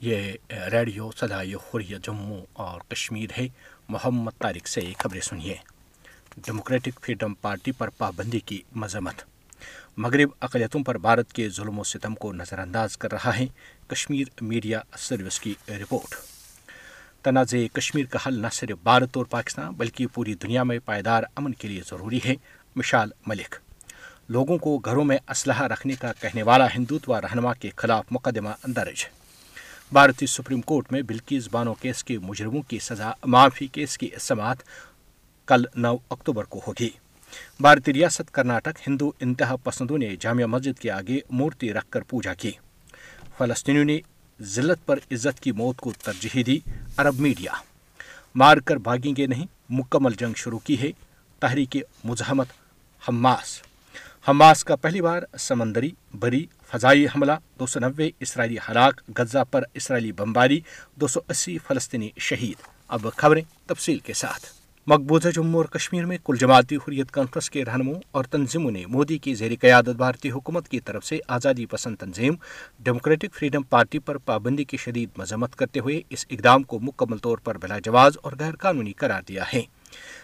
یہ ریڈیو صدائی حریت جموں اور کشمیر ہے۔ محمد طارق سے خبریں سنیے۔ ڈیموکریٹک فریڈم پارٹی پر پابندی کی مذمت۔ مغرب اقلیتوں پر بھارت کے ظلم و ستم کو نظر انداز کر رہا ہے۔ کشمیر میڈیا سروس کی رپورٹ۔ تنازع کشمیر کا حل نہ صرف بھارت اور پاکستان بلکہ پوری دنیا میں پائیدار امن کے لیے ضروری ہے۔ مشال ملک۔ لوگوں کو گھروں میں اسلحہ رکھنے کا کہنے والا ہندوتوا رہنما کے خلاف مقدمہ درج۔ بھارتی سپریم کورٹ میں بلکیز بانو کیس کے مجرموں کی سزا، معافی کیس کی سماعت کل نو اکتوبر کو ہوگی۔ بھارتی ریاست کرناٹک ہندو انتہا پسندوں نے جامعہ مسجد کے آگے مورتی رکھ کر پوجا کی۔ فلسطینیوں نے ذلت پر عزت کی موت کو ترجیح دی۔ عرب میڈیا، مار کر بھاگیں گے نہیں، مکمل جنگ شروع کی ہے۔ تحریک مزاحمت، حماس۔ حماس کا پہلی بار سمندری بری فضائی حملہ، دو سو نوے اسرائیلی ہلاک، غزہ پر اسرائیلی بمباری، دو سو اسی فلسطینی شہید۔ اب خبریں تفصیل کے ساتھ۔ مقبوضہ جموں اور کشمیر میں کل جماعتی حریت کانفرنس کے رہنموں اور تنظیموں نے مودی کی زیر قیادت بھارتی حکومت کی طرف سے آزادی پسند تنظیم، ڈیموکریٹک فریڈم پارٹی پر پابندی کی شدید مذمت کرتے ہوئے اس اقدام کو مکمل طور پر بلا جواز اور غیر قانونی قرار دیا ہے۔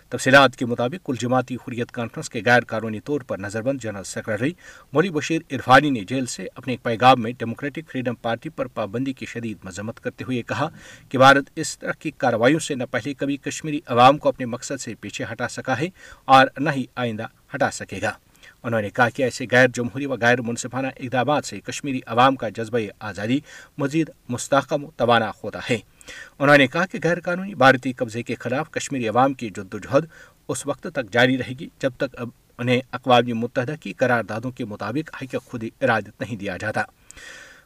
تفصیلات کے مطابق کل جماعتی حریت کانفرنس کے غیر قانونی طور پر نظر بند جنرل سیکرٹری مولی بشیر عرفانی نے جیل سے اپنے ایک پیغام میں ڈیموکریٹک فریڈم پارٹی پر پابندی کی شدید مذمت کرتے ہوئے کہا کہ بھارت اس طرح کی کارروائیوں سے نہ پہلے کبھی کشمیری عوام کو اپنے مقصد سے پیچھے ہٹا سکا ہے اور نہ ہی آئندہ ہٹا سکے گا۔ انہوں نے کہا کہ ایسے غیر جمہوری و غیر منصفانہ اقدامات سے کشمیری عوام کا جذبہ آزادی مزید مستحکم و توانا ہوتا ہے۔ انہوں نے کہا کہ غیر قانونی بھارتی قبضے کے خلاف کشمیری عوام کی جدوجہد اس وقت تک جاری رہے گی جب تک اب انہیں اقوام متحدہ کی قراردادوں کے مطابق حق خود ارادت نہیں دیا جاتا۔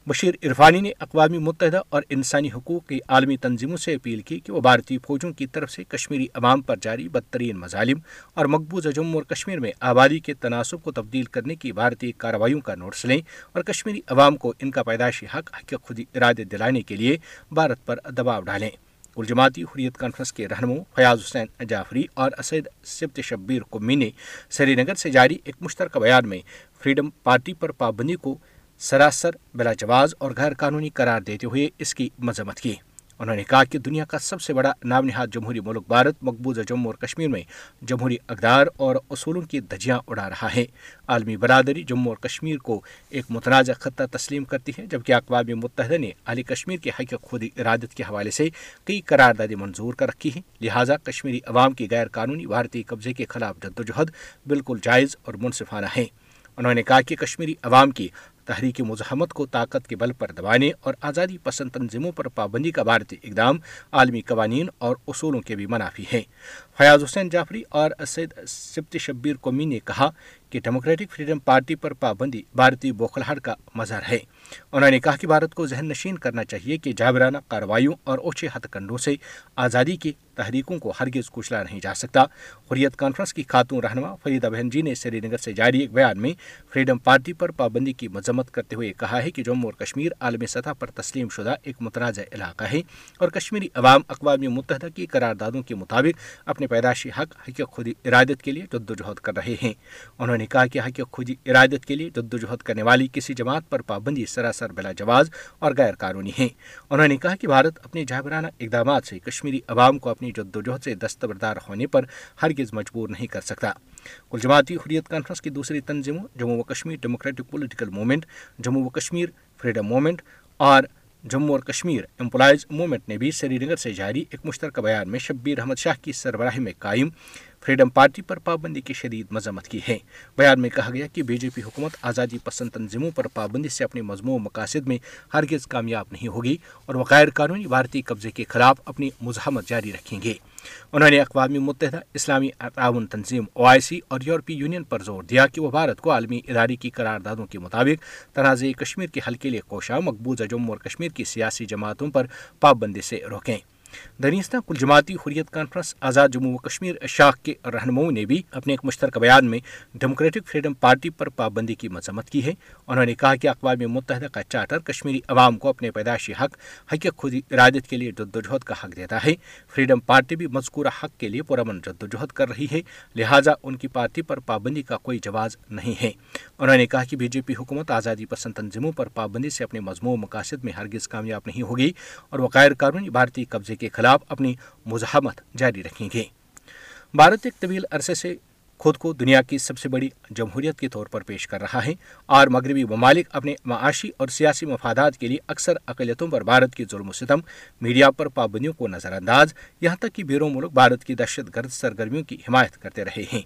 بشیر عرفانی نے اقوام متحدہ اور انسانی حقوق کی عالمی تنظیموں سے اپیل کی کہ وہ بھارتی فوجوں کی طرف سے کشمیری عوام پر جاری بدترین مظالم اور مقبوضہ جموں اور کشمیر میں آبادی کے تناسب کو تبدیل کرنے کی بھارتی کارروائیوں کا نوٹس لیں اور کشمیری عوام کو ان کا پیدائشی حق حق خود ارادے دلانے کے لیے بھارت پر دباؤ ڈالیں۔ کل جماعتی حریت کانفرنس کے رہنموں فیاض حسین جعفری اور اسد سبت شبیر قمی نے سری نگر سے جاری ایک مشترکہ بیان میں فریڈم پارٹی پر پابندی کو سراسر بلا جواز اور غیر قانونی قرار دیتے ہوئے اس کی مذمت کی۔ انہوں نے کہا کہ دنیا کا سب سے بڑا نام نہاد جمہوری ملک بھارت مقبوضہ جموں اور کشمیر میں جمہوری اقدار اور اصولوں کی دھجیاں اڑا رہا ہے۔ عالمی برادری جموں اور کشمیر کو ایک متنازع خطہ تسلیم کرتی ہے، جبکہ اقوام متحدہ نے اہلی کشمیر کے حق خود ارادت کے حوالے سے کئی قراردادیں منظور کر رکھی ہیں۔ لہٰذا کشمیری عوام کی غیر قانونی بھارتی قبضے کے خلاف جدوجہد بالکل جائز اور منصفانہ ہے۔ انہوں نے کہا کہ کشمیری عوام کی تحریک مزاحمت کو طاقت کے بل پر دبانے اور آزادی پسند تنظیموں پر پابندی کا بھارتی اقدام عالمی قوانین اور اصولوں کے بھی منافی ہیں۔ فیاض حسین جعفری اور اسد سبت شبیر قومی نے کہا کہ ڈیموکریٹک فریڈم پارٹی پر پابندی بھارتی بوکھلاہٹ کا مظہر ہے۔ انہوں نے کہا کہ بھارت کو ذہن نشین کرنا چاہیے کہ جابرانہ کارروائیوں اور اوچھے ہتھ کنڈوں سے آزادی کی تحریکوں کو ہرگز کچلا نہیں جا سکتا۔ حریت کانفرنس کی خاتون رہنما فریدہ بہن جی نے سری نگر سے جاری ایک بیان میں فریڈم پارٹی پر پابندی کی مذمت کرتے ہوئے کہا ہے کہ جموں اور کشمیر عالمی سطح پر تسلیم شدہ ایک متنازع علاقہ ہے اور کشمیری عوام اقوام متحدہ کی قراردادوں کے مطابق اپنے پیدائشی حق حق خودی ارادت کے لیے جدوجہد کر رہے ہیں۔ انہوں نے کہا کہ حق خودی ارادت کے لیے جدوجہد کرنے والی کسی جماعت پر پابندی سراسر بلا جواز اور غیر قانونی ہے انہوں نے کہا کہ بھارت اپنے جابرانہ اقدامات سے کشمیری عوام کو اپنی جدوجہد سے دستبردار ہونے پر ہرگز مجبور نہیں کر سکتا۔ کل جماعتی حریت کانفرنس کی دوسری تنظیموں، جموں و Kashmir democratic political movement Jammu و کشمیر فریڈم موومنٹ اور جموں اور کشمیر امپلائز موومنٹ نے بھی سری نگر سے جاری ایک مشترکہ بیان میں شبیر احمد شاہ کی سربراہی میں قائم۔ فریڈم پارٹی پر پابندی کی شدید مذمت کی ہے۔ بیان میں کہا گیا کہ بی جے پی حکومت آزادی پسند تنظیموں پر پابندی سے اپنے مضمون مقاصد میں ہرگز کامیاب نہیں ہوگی اور وہ غیر قانونی بھارتی قبضے کے خلاف اپنی مزاحمت جاری رکھیں گے۔ انہوں نے اقوام متحدہ اسلامی تعاون تنظیم او آئی سی اور یورپی یونین پر زور دیا کہ وہ بھارت کو عالمی ادارے کی قراردادوں کے مطابق تنازع کشمیر کے حل کے لیے کوشاں، مقبوضہ جموں اور کشمیر کی سیاسی جماعتوں پر پابندی سے روکیں۔ دنیستہ کل جماعتی حریت کانفرنس آزاد جموں و کشمیر شاخ کے رہنماؤں نے بھی اپنے ایک مشترکہ بیان میں ڈیموکریٹک فریڈم پارٹی پر پابندی کی مذمت کی ہے۔ انہوں نے کہا کہ اقوام متحدہ کا چارٹر کشمیری عوام کو اپنے پیدائشی حق حق خود ارادت کے لیے جدوجہد کا حق دیتا ہے۔ فریڈم پارٹی بھی مذکورہ حق کے لیے پرامن جدوجہد کر رہی ہے، لہٰذا ان کی پارٹی پر پابندی کا کوئی جواز نہیں ہے۔ انہوں نے کہا کہ بی جے پی حکومت آزادی پسند تنظیموں پر پابندی سے اپنے مضمون مقاصد میں ہرگز کامیاب نہیں ہوگی اور وہ غیر قانونی بھارتی قبضے کے خلاف اپنی مزاحمت جاری رکھیں گے۔ بھارت ایک طویل عرصے سے خود کو دنیا کی سب سے بڑی جمہوریت کے طور پر پیش کر رہا ہے۔ اور مغربی ممالک اپنے معاشی اور سیاسی مفادات کے لیے اکثر اقلیتوں پر بھارت کی ظلم و ستم، میڈیا پر پابندیوں کو نظر انداز یہاں تک کہ بیرون ملک بھارت کی دہشت گرد سرگرمیوں کی حمایت کرتے رہے ہیں۔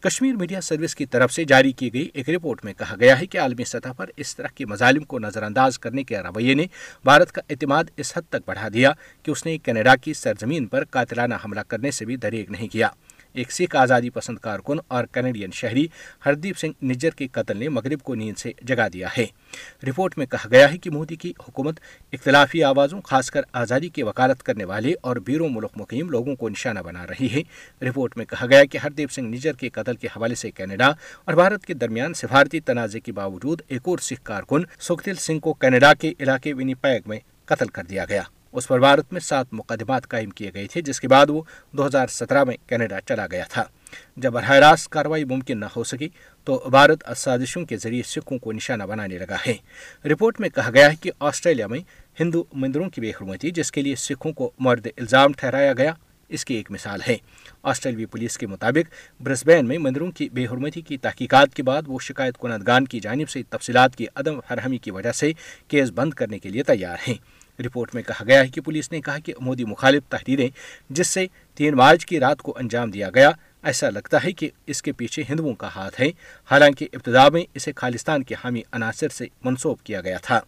کشمیر میڈیا سروس کی طرف سے جاری کی گئی ایک رپورٹ میں کہا گیا ہے کہ عالمی سطح پر اس طرح کے مظالم کو نظر انداز کرنے کے رویے نے بھارت کا اعتماد اس حد تک بڑھا دیا کہ اس نے کینیڈا کی سرزمین پر قاتلانہ حملہ کرنے سے بھی دریغ نہیں کیا۔ ایک سکھ آزادی پسند کارکن اور کینیڈین شہری ہردیپ سنگھ نجر کے قتل نے مغرب کو نیند سے جگا دیا ہے۔ رپورٹ میں کہا گیا ہے کہ مودی کی حکومت اختلافی آوازوں، خاص کر آزادی کی وکالت کرنے والے اور بیرون ملک مقیم لوگوں کو نشانہ بنا رہی ہے۔ رپورٹ میں کہا گیا کہ ہردیپ سنگھ نجر کے قتل کے حوالے سے کینیڈا اور بھارت کے درمیان سفارتی تنازع کے باوجود ایک اور سکھ کارکن سکھدل سنگھ کو کینیڈا کے علاقے ونی پیگ میں قتل کر دیا گیا۔ اس پر بھارت میں سات مقدمات قائم کیے گئے تھے، جس کے بعد وہ دو ہزار سترہ میں کینیڈا چلا گیا تھا۔ جب براہ راست کارروائی ممکن نہ ہو سکی، تو بھارت سازشوں کے ذریعے سکھوں کو نشانہ بنانے لگا ہے۔ رپورٹ میں کہا گیا ہے کہ آسٹریلیا میں ہندو مندروں کی بے حرمتی، جس کے لیے سکھوں کو مرد الزام ٹھہرایا گیا، اس کی ایک مثال ہے۔ آسٹریلوی پولیس کے مطابق، برسبین میں مندروں کی بے حرمتی کی تحقیقات کے بعد وہ شکایت کنندگان کی جانب سے تفصیلات کی عدم فراہمی کی وجہ سے کیس بند کرنے کے لیے تیار ہیں۔ رپورٹ میں کہا گیا ہے کہ پولیس نے کہا کہ مودی مخالف تحریریں جس سے تین مارچ کی رات کو انجام دیا گیا۔ ایسا لگتا ہے کہ اس کے پیچھے ہندوؤں کا ہاتھ ہے حالانکہ ابتدا میں اسے خالستان کے حامی عناصر سے منسوب کیا گیا تھا۔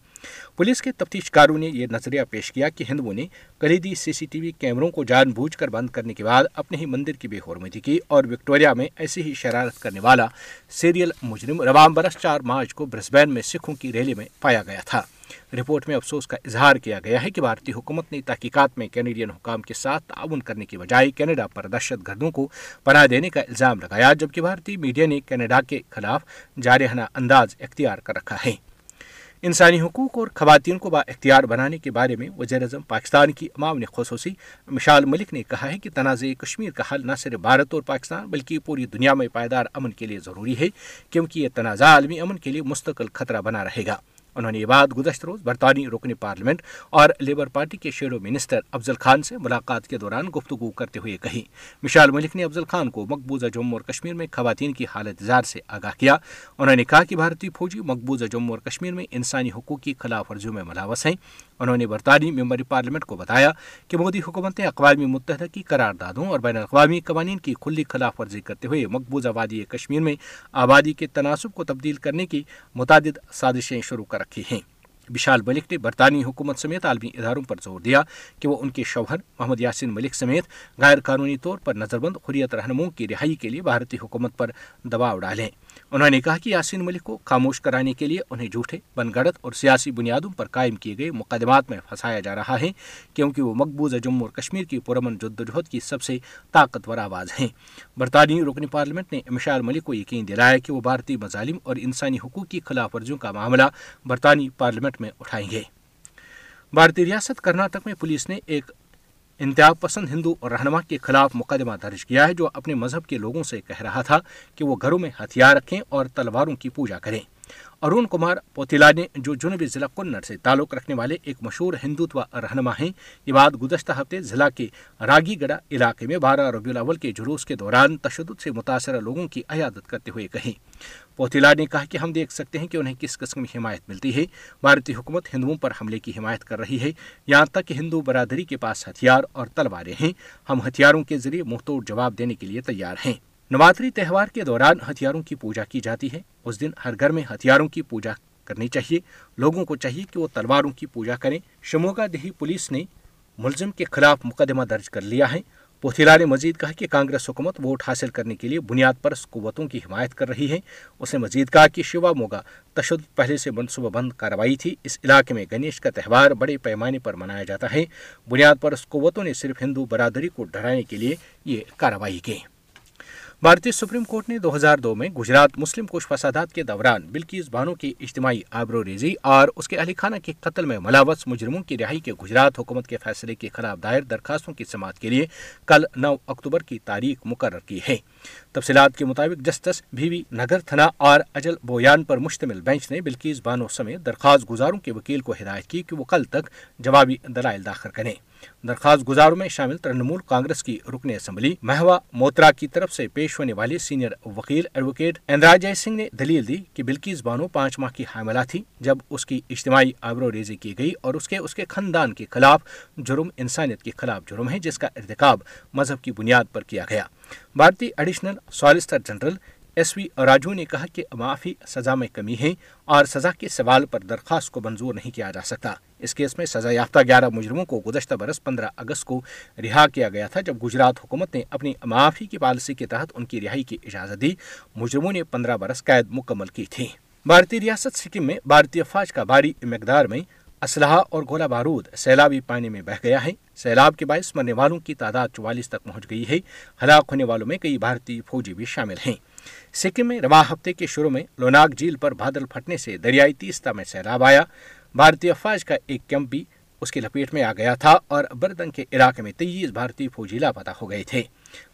پولیس کے تفتیش کاروں نے یہ نظریہ پیش کیا کہ ہندوؤں نے کلیدی سی سی ٹی وی کیمروں کو جان بوجھ کر بند کرنے کے بعد اپنے ہی مندر کی بے حرمتی کی اور وکٹوریا میں ایسی ہی شرارت کرنے والا سیریل مجرم رواں برس چار مارچ کو برسبین میں سکھوں کی ریلی میں پایا گیا تھا۔ رپورٹ میں افسوس کا اظہار کیا گیا ہے کہ بھارتی حکومت نے تحقیقات میں کینیڈین حکام کے ساتھ تعاون کرنے کی بجائے کینیڈا پر دہشت گردوں کو پناہ دینے کا الزام لگایا، جبکہ بھارتی میڈیا نے کینیڈا کے خلاف جارحانہ انداز اختیار کر رکھا ہے۔ انسانی حقوق اور خواتین کو با اختیار بنانے کے بارے میں وزیر اعظم پاکستان کی امام نے خصوصی مشال ملک نے کہا ہے کہ تنازع کشمیر کا حل نہ صرف بھارت اور پاکستان بلکہ پوری دنیا میں پائیدار امن کے لیے ضروری ہے، کیونکہ یہ تنازع عالمی امن کے لیے مستقل خطرہ بنا رہے گا۔ انہوں نے یہ بات گزشتہ روز برطانوی رکن پارلیمنٹ اور لیبر پارٹی کے شیڈو منسٹر افضل خان سے ملاقات کے دوران گفتگو کرتے ہوئے کہی۔ مشال ملک نے افضل خان کو مقبوضہ جموں اور کشمیر میں خواتین کی حالت زار سے آگاہ کیا۔ انہوں نے کہا کہ بھارتی فوجی مقبوضہ جموں اور کشمیر میں انسانی حقوق کی خلاف ورزیوں میں ملاوس ہیں۔ انہوں نے برطانوی ممبری پارلیمنٹ کو بتایا کہ مودی حکومت نے اقوام متحدہ کی قراردادوں اور بین الاقوامی قوانین کی کھلی خلاف ورزی کرتے ہوئے مقبوضہ وادی کشمیر میں آبادی کے تناسب کو تبدیل کرنے کی متعدد سازشیں شروع کر رکھی ہیں۔ بشال ملک نے برطانوی حکومت سمیت عالمی اداروں پر زور دیا کہ وہ ان کے شوہر محمد یاسین ملک سمیت غیر قانونی طور پر نظر بند حریت رہنماؤں کی رہائی کے لیے بھارتی حکومت پر دباؤ ڈالیں۔ انہوں نے کہا کہ یاسین ملک کو خاموش کرانے کے لیے انہیں جھوٹے بن گڑت اور سیاسی بنیادوں پر قائم کیے گئے مقدمات میں پھنسایا جا رہا ہے، کیونکہ وہ مقبوضہ جموں اور کشمیر کی پرامن جدوجہد کی سب سے طاقتور آواز ہیں۔ برطانوی رکن پارلیمنٹ نے مشال ملک کو یقین دلایا کہ وہ بھارتی مظالم اور انسانی حقوق کی خلاف ورزیوں کا معاملہ برطانوی پارلیمنٹ میں اٹھائیں گے۔ بھارتی ریاست کرناٹک میں پولیس نے ایک انتہا پسند ہندو رہنما کے خلاف مقدمہ درج کیا ہے جو اپنے مذہب کے لوگوں سے کہہ رہا تھا کہ وہ گھروں میں ہتھیار رکھیں اور تلواروں کی پوجا کریں۔ ارون کمار پوتیلا نے جو جنوبی ضلع کنر سے تعلق رکھنے والے ایک مشہور ہندوتوا رہنما ہیں، یہ بات گزشتہ ہفتے ضلع کے راگی گڑا علاقے میں بارہ ربیع الاول کے جلوس کے دوران تشدد سے متاثرہ لوگوں کی عیادت کرتے ہوئے کہیں۔ پوتیلا نے کہا کہ ہم دیکھ سکتے ہیں کہ انہیں کس قسم کی حمایت ملتی ہے۔ بھارتی حکومت ہندوؤں پر حملے کی حمایت کر رہی ہے۔ یہاں تک کہ ہندو برادری کے پاس ہتھیار اور تلواریں ہیں۔ ہم ہتھیاروں کے ذریعے منہ توڑ جواب دینے کے لیے تیار ہیں۔ نواتری تہوار کے دوران ہتھیاروں کی پوجا کی جاتی ہے۔ اس دن ہر گھر میں ہتھیاروں کی پوجا کرنی چاہیے۔ لوگوں کو چاہیے کہ وہ تلواروں کی پوجا کریں۔ شموگا دیہی پولیس نے ملزم کے خلاف مقدمہ درج کر لیا ہے۔ پوتھیلا نے مزید کہا کہ کانگریس حکومت ووٹ حاصل کرنے کے لیے بنیاد پر قوتوں کی حمایت کر رہی ہے۔ اس نے مزید کہا کہ شیوا موگا تشدد پہلے سے منصوبہ بند کارروائی تھی۔ اس علاقے میں گنیش کا تہوار بڑے پیمانے پر منایا جاتا ہے۔ بنیاد پر قوتوں نے صرف ہندو برادری کو ڈرانے کے لیے یہ کارروائی کی۔ بھارتی سپریم کورٹ نے دو ہزار دو میں گجرات مسلم کش فسادات کے دوران بلکیز بانو کی اجتماعی آبرو ریزی اور اس کے اہل خانہ کے قتل میں ملاوس مجرموں کی رہائی کے گجرات حکومت کے فیصلے کے خلاف دائر درخواستوں کی سماعت کے لیے کل نو اکتوبر کی تاریخ مقرر کی ہے۔ تفصیلات کے مطابق justice B V Nagarathna اور اجل بویان پر مشتمل بینچ نے بلکیز بانو سمیت درخواست گزاروں کے وکیل کو ہدایت کی کہ وہ کل تک جوابی دلائل داخل کریں۔ درخواست گزاروں میں شامل ترنمول کانگریس کی رکن اسمبلی مہوا موترا کی طرف سے پیش ہونے والے سینئر وکیل ایڈوکیٹ اندراجے سنگھ نے دلیل دی کہ بلکیز بانو پانچ ماہ کی حاملہ تھی جب اس کی اجتماعی آبرو ریزی کی گئی اور اس کے اس کے خاندان کے خلاف جرم انسانیت کے خلاف جرم ہے جس کا ارتکاب مذہب کی بنیاد پر کیا گیا۔ بھارتی additional solicitor general S V Raju نے کہا کہ معافی سزا میں کمی ہے اور سزا کے سوال پر درخواست کو منظور نہیں کیا جا سکتا۔ اس کیس میں سزا یافتہ گیارہ مجرموں کو گزشتہ برس پندرہ اگست کو رہا کیا گیا تھا، جب گجرات حکومت نے اپنی معافی کی پالیسی کے تحت ان کی رہائی کی اجازت دی۔ مجرموں نے پندرہ برس قید مکمل کی تھی۔ بھارتی ریاست سکم میں بھارتی افواج کا بھاری مقدار میں اسلحہ اور گولہ بارود سیلابی پانی میں بہ گیا ہے۔ سیلاب کے باعث مرنے والوں کی تعداد چوالیس تک پہنچ گئی ہے۔ ہلاک ہونے والوں میں کئی بھارتی فوجی بھی شامل ہیں۔ سکم میں رواں ہفتے کے شروع میں لوناک جھیل پر بادل پھٹنے سے دریائی تیستا میں سیلاب آیا۔ بھارتی افواج کا ایک کیمپ بھی اس کی لپیٹ میں آ گیا تھا اور بردن کے علاقے میں تیئیس بھارتی فوجی لاپتہ ہو گئے تھے۔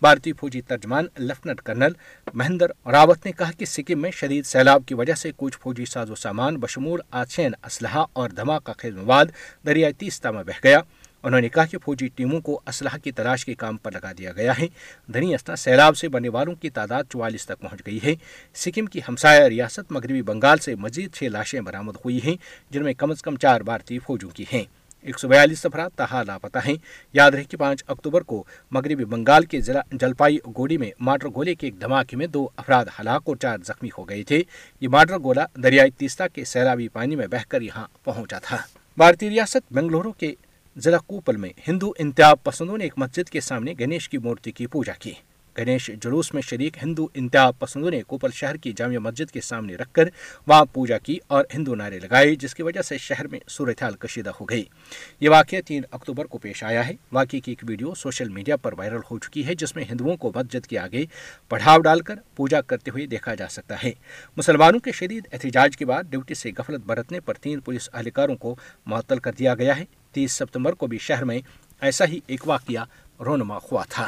بھارتی فوجی ترجمان لیفٹنٹ کرنل مہندر راوت نے کہا کہ سکم میں شدید سیلاب کی وجہ سے کچھ فوجی ساز و سامان بشمول آچین اسلحہ اور دھماکہ خیز مواد دریائی تیستا میں بہ گیا۔ انہوں نے کہا کہ فوجی ٹیموں کو اسلحہ کی تلاش کے کام پر لگا دیا گیا ہے۔ دھنی اسنا سیلاب سے بننے والوں کی تعداد چوالیس تک پہنچ گئی ہے۔ سکم کی ہمسایہ ریاست مغربی بنگال سے مزید چھ لاشیں برامد ہوئی ہیں، جن میں کم از کم چار بھارتی فوجوں کی ہیں۔ ایک سو بیالیس افراد تہا لاپتہ ہیں۔ یاد رہے کہ پانچ اکتوبر کو مغربی بنگال کے ضلع جلپائی گوڑی میں ماٹر گولے کے ایک دھماکے میں دو افراد ہلاک اور چار زخمی ہو گئے تھے۔ یہ ماٹر گولا دریائی تیستا کے سیلابی پانی میں بہ کر یہاں پہنچا تھا۔ بھارتی ریاست بنگلورو کے ضلع کوپل میں ہندو انتہاب پسندوں نے ایک مسجد کے سامنے گنیش کی مورتی کی پوجا کی۔ گنیش جلوس میں شریک ہندو انتہاب پسندوں نے کوپل شہر کی جامع مسجد کے سامنے رکھ کر وہاں پوجا کی اور ہندو نعرے لگائے، جس کی وجہ سے شہر میں صورتحال کشیدہ ہو گئی۔ یہ واقعہ تین اکتوبر کو پیش آیا ہے۔ واقعے کی ایک ویڈیو سوشل میڈیا پر وائرل ہو چکی ہے، جس میں ہندوؤں کو مسجد کے آگے پڑھاؤ ڈال کر پوجا کرتے ہوئے دیکھا جا سکتا ہے۔ مسلمانوں کے شدید احتجاج کے بعد ڈیوٹی سے غفلت برتنے پر تین پولیس اہلکاروں کو معطل کر دیا گیا ہے۔ تیس ستمبر کو بھی شہر میں ایسا ہی ایک واقعہ رونما ہوا تھا۔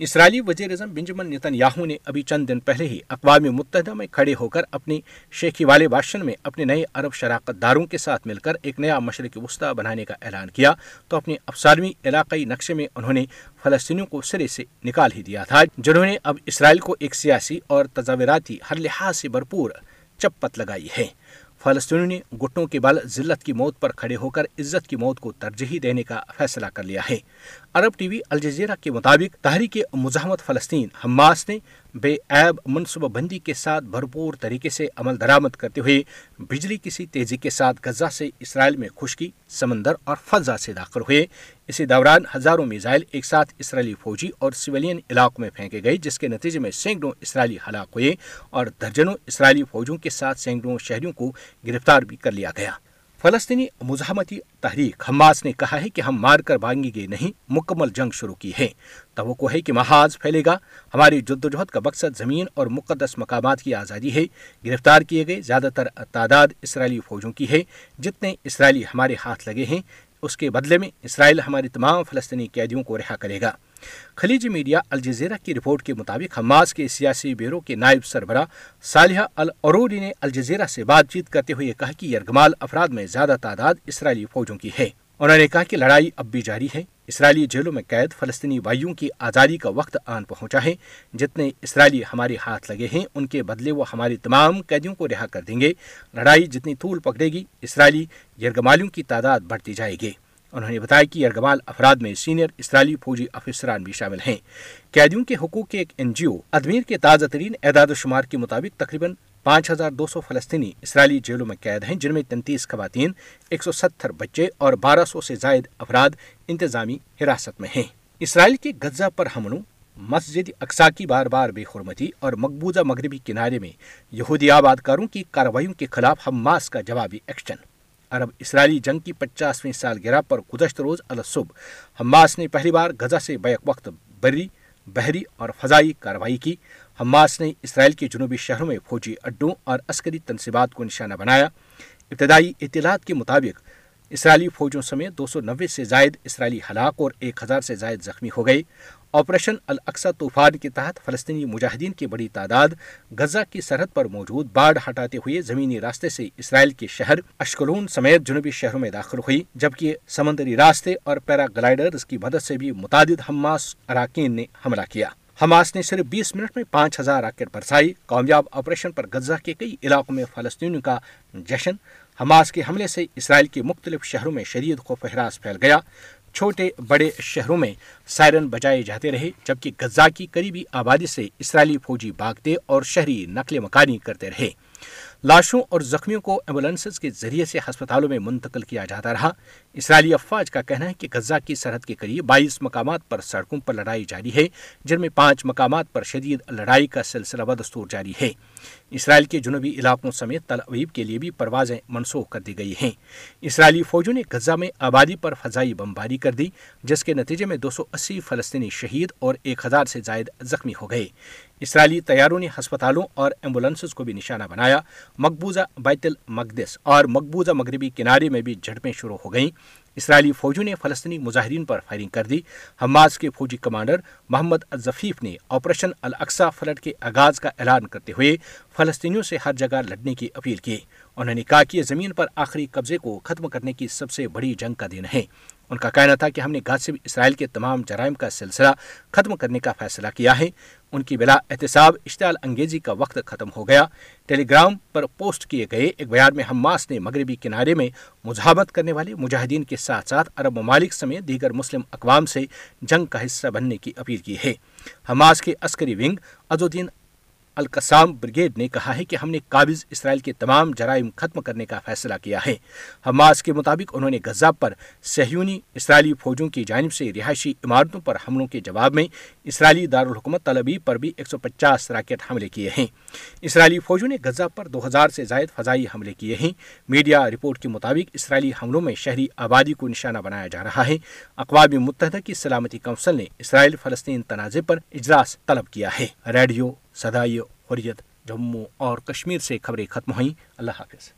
اسرائیلی وزیر اعظم بنجمن نیتن یاہو نے ابھی چند دن پہلے ہی اقوام متحدہ میں کھڑے ہو کر اپنی شیخی والے باشن میں اپنے نئے عرب شراکت داروں کے ساتھ مل کر ایک نیا مشرق وسطی بنانے کا اعلان کیا، تو اپنے افسانوی علاقائی نقشے میں انہوں نے فلسطینیوں کو سرے سے نکال ہی دیا تھا، جنہوں نے اب اسرائیل کو ایک سیاسی اور تجاوراتی ہر لحاظ سے بھرپور چپت لگائی ہے۔ فلسطینیوں نے گٹوں کے بل ذلت کی موت پر کھڑے ہو کر عزت کی موت کو ترجیح دینے کا فیصلہ کر لیا ہے۔ عرب ٹی وی الجزیرہ کے مطابق تحریک مزاحمت فلسطین حماس نے بے عیب منصوبہ بندی کے ساتھ بھرپور طریقے سے عمل درآمد کرتے ہوئے بجلی کسی تیزی کے ساتھ غزہ سے اسرائیل میں خشکی، سمندر اور فضا سے داخل ہوئے۔ اسی دوران ہزاروں میزائل ایک ساتھ اسرائیلی فوجی اور سویلین علاقوں میں پھینکے گئے، جس کے نتیجے میں سینکڑوں اسرائیلی ہلاک ہوئے اور درجنوں اسرائیلی فوجوں کے ساتھ سینکڑوں شہریوں کو گرفتار بھی کر لیا گیا۔ فلسطینی مزاحمتی تحریک حماس نے کہا ہے کہ ہم مار کر بھاگیں گے نہیں، مکمل جنگ شروع کی ہے۔ توقع ہے کہ محاذ پھیلے گا۔ ہماری جدوجہد کا مقصد زمین اور مقدس مقامات کی آزادی ہے۔ گرفتار کیے گئے زیادہ تر تعداد اسرائیلی فوجوں کی ہے۔ جتنے اسرائیلی ہمارے ہاتھ لگے ہیں، اس کے بدلے میں اسرائیل ہماری تمام فلسطینی قیدیوں کو رہا کرے گا۔ خلیجی میڈیا الجزیرہ کی رپورٹ کے مطابق حماس کے سیاسی بیورو کے نائب سربراہ صالحہ الروری نے الجزیرہ سے بات چیت کرتے ہوئے کہا کہ یرغمال افراد میں زیادہ تعداد اسرائیلی فوجوں کی ہے۔ انہوں نے کہا کہ لڑائی اب بھی جاری ہے۔ اسرائیلی جیلوں میں قید فلسطینی بھائیوں کی آزادی کا وقت آن پہنچا ہے۔ جتنے اسرائیلی ہمارے ہاتھ لگے ہیں، ان کے بدلے وہ ہمارے تمام قیدیوں کو رہا کر دیں گے۔ لڑائی جتنی طول پکڑے گی، اسرائیلی یرغمالیوں کی تعداد بڑھتی جائے گی۔ انہوں نے بتایا کہ ارغوال افراد میں سینئر اسرائیلی فوجی افسران بھی شامل ہیں۔ قیدیوں کے حقوق کے ایک این جی او ادمیر کے تازہ ترین اعداد و شمار کے مطابق تقریباً پانچ ہزار دو سو فلسطینی اسرائیلی جیلوں میں قید ہیں، جن میں تینتیس خواتین، ایک سو ستر بچے اور بارہ سو سے زائد افراد انتظامی حراست میں ہیں۔ اسرائیل کے غزہ پر حملوں مسجد اقسا کی بار بار بے حرمتی اور مقبوضہ مغربی کنارے میں یہودی آباد کاروں کی کارروائیوں کے خلاف حماس کا جوابی ایکشن۔ عرب اسرائیلی جنگ کی پچاسویں سال گرا پر گزشتہ روز الصبح حماس نے پہلی بار غزہ سے بیک وقت بری، بحری اور فضائی کارروائی کی۔ حماس نے اسرائیل کے جنوبی شہروں میں فوجی اڈوں اور عسکری تنصیبات کو نشانہ بنایا۔ ابتدائی اطلاعات کے مطابق اسرائیلی فوجوں سمیت دو سو نوے سے زائد اسرائیلی ہلاک اور ایک ہزار سے زائد زخمی ہو گئے۔ آپریشن الاقسا طوفان کے تحت فلسطینی مجاہدین کی بڑی تعداد غزہ کی سرحد پر موجود باڑھ ہٹاتے ہوئے زمینی راستے سے اسرائیل کے شہر اشکلون سمیت جنوبی شہروں میں داخل ہوئی، جبکہ سمندری راستے اور پیرا گلائڈرز کی مدد سے بھی متعدد حماس اراکین نے حملہ کیا۔ حماس نے صرف بیس منٹ میں پانچ ہزار راکٹ برسائی۔ کامیاب آپریشن پر غزہ کے کئی علاقوں میں فلسطینیوں کا جشن۔ حماس کے حملے سے اسرائیل کے مختلف شہروں میں شدید خوف ہراس پھیل گیا۔ چھوٹے بڑے شہروں میں سائرن بجائے جاتے رہے، جبکہ غزہ کی قریبی آبادی سے اسرائیلی فوجی بھاگتے اور شہری نقل مکانی کرتے رہے۔ لاشوں اور زخمیوں کو ایمبولنسز کے ذریعے سے ہسپتالوں میں منتقل کیا جاتا رہا۔ اسرائیلی افواج کا کہنا ہے کہ غزہ کی سرحد کے قریب بائیس مقامات پر سڑکوں پر لڑائی جاری ہے، جن میں پانچ مقامات پر شدید لڑائی کا سلسلہ بدستور جاری ہے۔ اسرائیل کے جنوبی علاقوں سمیت تل ابیب کے لیے بھی پروازیں منسوخ کر دی گئی ہیں۔ اسرائیلی فوجوں نے غزہ میں آبادی پر فضائی بمباری کر دی، جس کے نتیجے میں دو سو اسی فلسطینی شہید اور ایک ہزار سے زائد زخمی ہو گئے۔ اسرائیلی طیاروں نے ہسپتالوں اور ایمبولنسز کو بھی نشانہ بنایا مقبوضہ بیت المقدس اور مقبوضہ مغربی کنارے میں بھی جھڑپیں شروع ہو گئیں۔ اسرائیلی فوجوں نے فلسطینی مظاہرین پر فائرنگ کر دی۔ حماس کے فوجی کمانڈر محمد الظفیف نے آپریشن الاقصا فلٹ کے آغاز کا اعلان کرتے ہوئے فلسطینیوں سے ہر جگہ لڑنے کی اپیل کی۔ انہوں نے کہا کہ یہ زمین پر آخری قبضے کو ختم کرنے کی سب سے بڑی جنگ کا دن ہے۔ ان کا کہنا تھا کہ ہم نے غازب اسرائیل کے تمام جرائم کا سلسلہ ختم کرنے کا فیصلہ کیا ہے۔ ان کی بلا احتساب اشتعال انگیزی کا وقت ختم ہو گیا۔ ٹیلی گرام پر پوسٹ کیے گئے ایک بیان میں حماس نے مغربی کنارے میں مزاحمت کرنے والے مجاہدین کے ساتھ ساتھ عرب ممالک سمیت دیگر مسلم اقوام سے جنگ کا حصہ بننے کی اپیل کی ہے۔ حماس کے عسکری ونگ الدین القسام بریگیڈ نے کہا ہے کہ ہم نے قابض اسرائیل کے تمام جرائم ختم کرنے کا فیصلہ کیا ہے۔ حماس کے مطابق انہوں نے غزہ پر سہیونی اسرائیلی فوجوں کی جانب سے رہائشی عمارتوں پر حملوں کے جواب میں اسرائیلی دارالحکومت طلبی پر بھی 150 راکٹ حملے کیے ہیں۔ اسرائیلی فوجوں نے غزہ پر دو ہزار سے زائد فضائی حملے کیے ہیں۔ میڈیا رپورٹ کے مطابق اسرائیلی حملوں میں شہری آبادی کو نشانہ بنایا جا رہا ہے۔ اقوام متحدہ کی سلامتی کونسل نے اسرائیل فلسطین تنازع پر اجلاس طلب کیا ہے۔ ریڈیو صدائی حریت جموں اور کشمیر سے خبریں ختم ہوئیں۔ اللہ حافظ۔